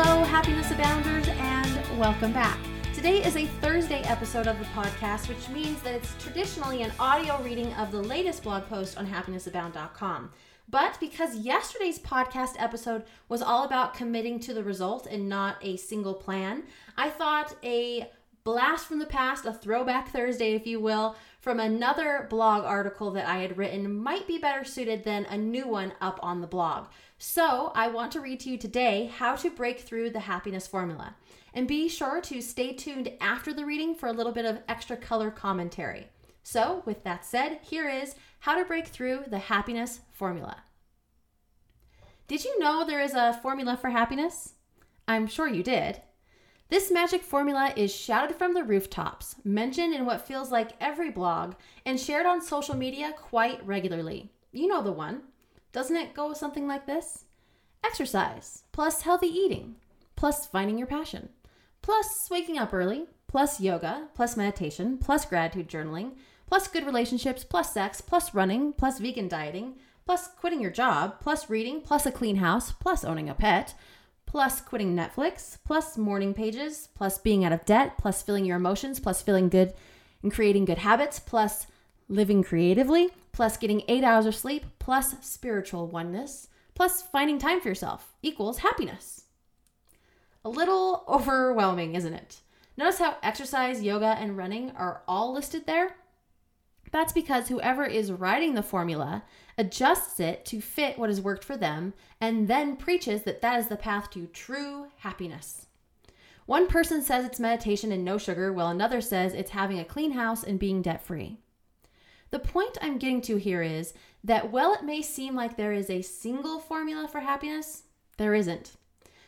Hello, Happiness Abounders, and welcome back. Today is a Thursday episode of the podcast, which means that it's traditionally an audio reading of the latest blog post on happinessabound.com. But because yesterday's podcast episode was all about committing to the result and not a single plan, I thought a blast from the past, a throwback Thursday, if you will, from another blog article that I had written might be better suited than a new one up on the blog. So I want to read to you today how to break through the happiness formula. And be sure to stay tuned after the reading for a little bit of extra color commentary. So, with that said, here is how to break through the happiness formula. Did you know there is a formula for happiness? I'm sure you did. This magic formula is shouted from the rooftops, mentioned in what feels like every blog, and shared on social media quite regularly. You know the one. Doesn't it go something like this? Exercise, plus healthy eating, plus finding your passion, plus waking up early, plus yoga, plus meditation, plus gratitude journaling, plus good relationships, plus sex, plus running, plus vegan dieting, plus quitting your job, plus reading, plus a clean house, plus owning a pet, plus quitting Netflix, plus morning pages, plus being out of debt, plus feeling your emotions, plus feeling good and creating good habits, plus living creatively, plus getting eight hours of sleep, plus spiritual oneness, plus finding time for yourself equals happiness. A little overwhelming, isn't it? Notice how exercise, yoga, and running are all listed there? That's because whoever is writing the formula adjusts it to fit what has worked for them and then preaches that that is the path to true happiness. One person says it's meditation and no sugar, while another says it's having a clean house and being debt free. The point I'm getting to here is that while it may seem like there is a single formula for happiness, there isn't.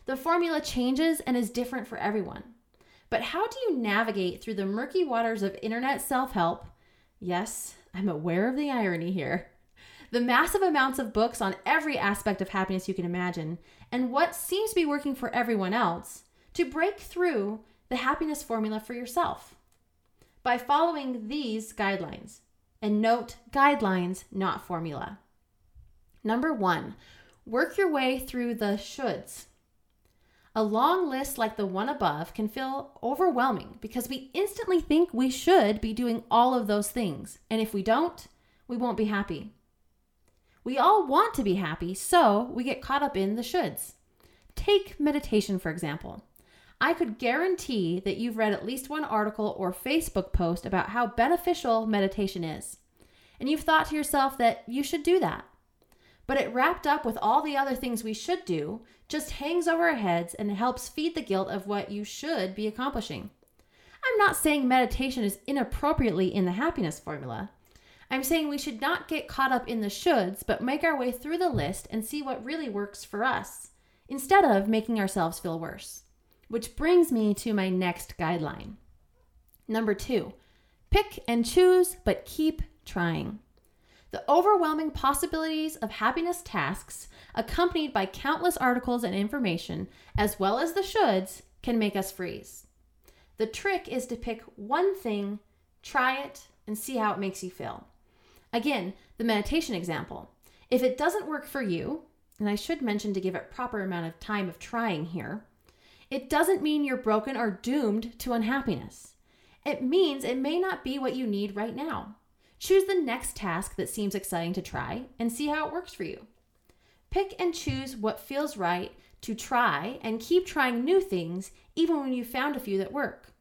The formula changes and is different for everyone. But how do you navigate through the murky waters of internet self help? Yes, I'm aware of the irony here. The massive amounts of books on every aspect of happiness you can imagine, and what seems to be working for everyone else to break through the happiness formula for yourself by following these guidelines. And note guidelines, not formula. Number one, work your way through the shoulds. A long list like the one above can feel overwhelming because we instantly think we should be doing all of those things. And if we don't, we won't be happy. We all want to be happy, so we get caught up in the shoulds. Take meditation, for example. I could guarantee that you've read at least one article or Facebook post about how beneficial meditation is. And you've thought to yourself that you should do that. But it wrapped up with all the other things we should do just hangs over our heads and helps feed the guilt of what you should be accomplishing. I'm not saying meditation is inappropriately in the happiness formula. I'm saying we should not get caught up in the shoulds, but make our way through the list and see what really works for us, instead of making ourselves feel worse. Which brings me to my next guideline. Number two, pick and choose, but keep trying. The overwhelming possibilities of happiness tasks, accompanied by countless articles and information, as well as the shoulds, can make us freeze. The trick is to pick one thing, try it, and see how it makes you feel. Again, the meditation example. If it doesn't work for you, and I should mention to give it proper amount of time of trying here, it doesn't mean you're broken or doomed to unhappiness. It means it may not be what you need right now. Choose the next task that seems exciting to try and see how it works for you. Pick and choose what feels right to try and keep trying new things even when you've found a few that work.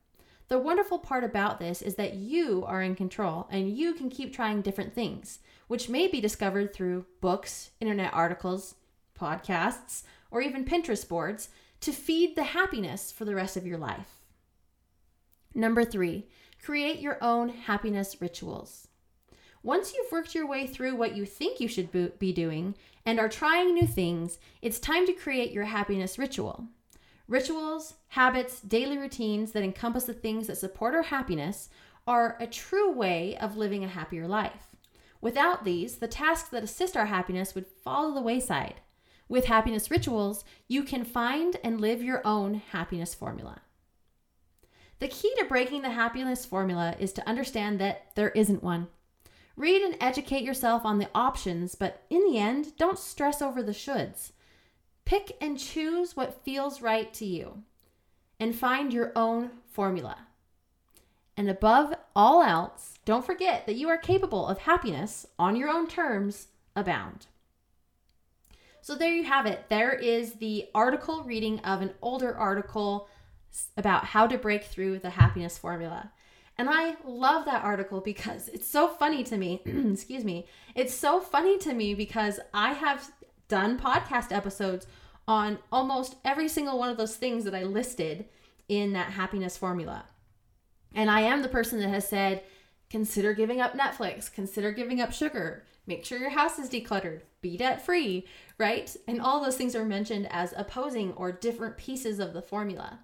The wonderful part about this is that you are in control and you can keep trying different things, which may be discovered through books, internet articles, podcasts, or even Pinterest boards to feed the happiness for the rest of your life. Number three, create your own happiness rituals. Once you've worked your way through what you think you should be doing and are trying new things, it's time to create your happiness ritual. Rituals, habits, daily routines that encompass the things that support our happiness are a true way of living a happier life. Without these, the tasks that assist our happiness would fall to the wayside. With happiness rituals, you can find and live your own happiness formula. The key to breaking the happiness formula is to understand that there isn't one. Read and educate yourself on the options, but in the end, don't stress over the shoulds. Pick and choose what feels right to you and find your own formula. And above all else, don't forget that you are capable of happiness on your own terms abound. So there you have it. There is the article reading of an older article about how to break through the happiness formula. And I love that article because it's so funny to me. Excuse me. It's so funny to me because I have done podcast episodes on almost every single one of those things that I listed in that happiness formula. And I am the person that has said, consider giving up Netflix, consider giving up sugar, make sure your house is decluttered, be debt free, right? And all those things are mentioned as opposing or different pieces of the formula.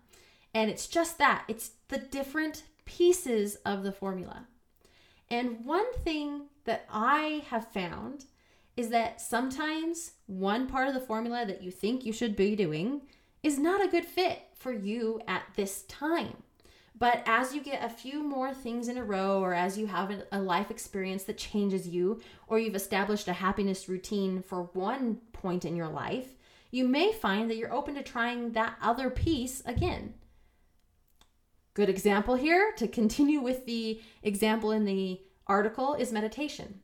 And it's just that it's the different pieces of the formula. And one thing that I have found is that sometimes one part of the formula that you think you should be doing is not a good fit for you at this time. But as you get a few more things in a row, or as you have a life experience that changes you, or you've established a happiness routine for one point in your life, you may find that you're open to trying that other piece again. Good example here to continue with the example in the article is meditation.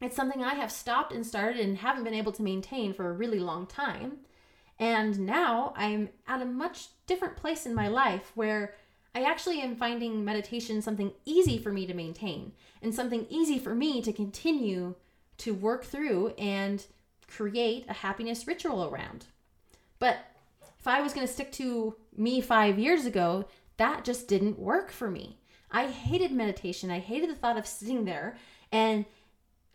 It's something I have stopped and started and haven't been able to maintain for a really long time. And now I'm at a much different place in my life where I actually am finding meditation something easy for me to maintain and something easy for me to continue to work through and create a happiness ritual around. But if I was going to stick to me five years ago, that just didn't work for me. I hated meditation. I hated the thought of sitting there and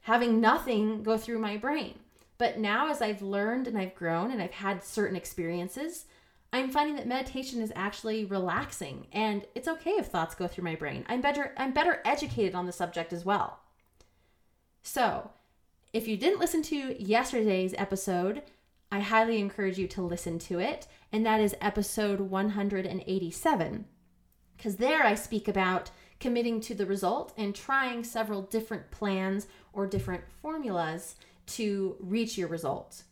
having nothing go through my brain. But now, as I've learned and I've grown and I've had certain experiences, I'm finding that meditation is actually relaxing and it's okay if thoughts go through my brain. I'm better I'm better educated on the subject as well. So, if you didn't listen to yesterday's episode, I highly encourage you to listen to it, and that is episode 187. Because there I speak about committing to the result and trying several different plans or different formulas to reach your result.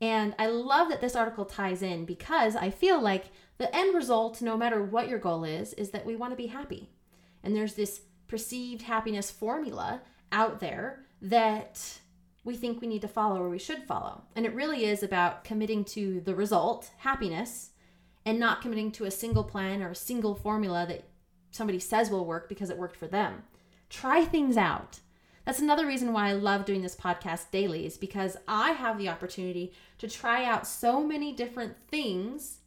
And I love that this article ties in because I feel like the end result, no matter what your goal is, is that we want to be happy. And there's this perceived happiness formula out there that we think we need to follow or we should follow. And it really is about committing to the result, happiness, and not committing to a single plan or a single formula that somebody says will work because it worked for them. Try things out. That's another reason why I love doing this podcast daily, is because I have the opportunity to try out so many different things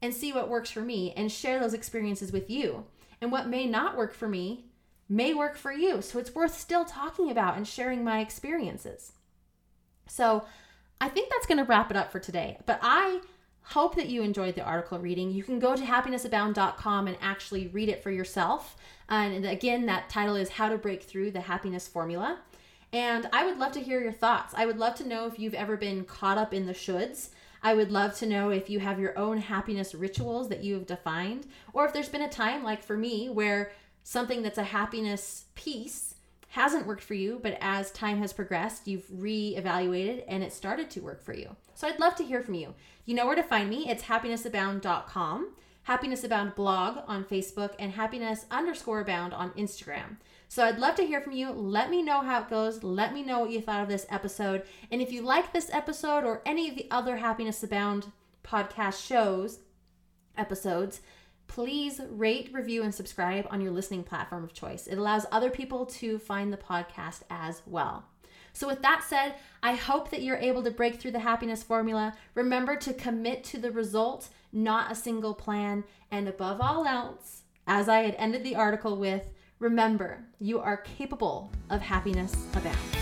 and see what works for me and share those experiences with you. And what may not work for me may work for you. So it's worth still talking about and sharing my experiences. So I think that's going to wrap it up for today. But I hope that you enjoyed the article reading. You can go to happinessabound.com and actually read it for yourself. And again, that title is How to Break Through the Happiness Formula. And I would love to hear your thoughts. I would love to know if you've ever been caught up in the shoulds. I would love to know if you have your own happiness rituals that you have defined, or if there's been a time, like for me, where something that's a happiness piece hasn't worked for you, but as time has progressed, you've re-evaluated and it started to work for you. So I'd love to hear from you. You know where to find me. It's happinessabound.com, Happiness Abound blog on Facebook, and happiness underscore abound on Instagram. So I'd love to hear from you. Let me know how it goes. Let me know what you thought of this episode. And if you like this episode or any of the other Happiness Abound podcast shows, episodes, please rate, review, and subscribe on your listening platform of choice. It allows other people to find the podcast as well. So, with that said, I hope that you're able to break through the happiness formula. Remember to commit to the result, not a single plan. And above all else, as I had ended the article with, Remember, you are capable of happiness abound.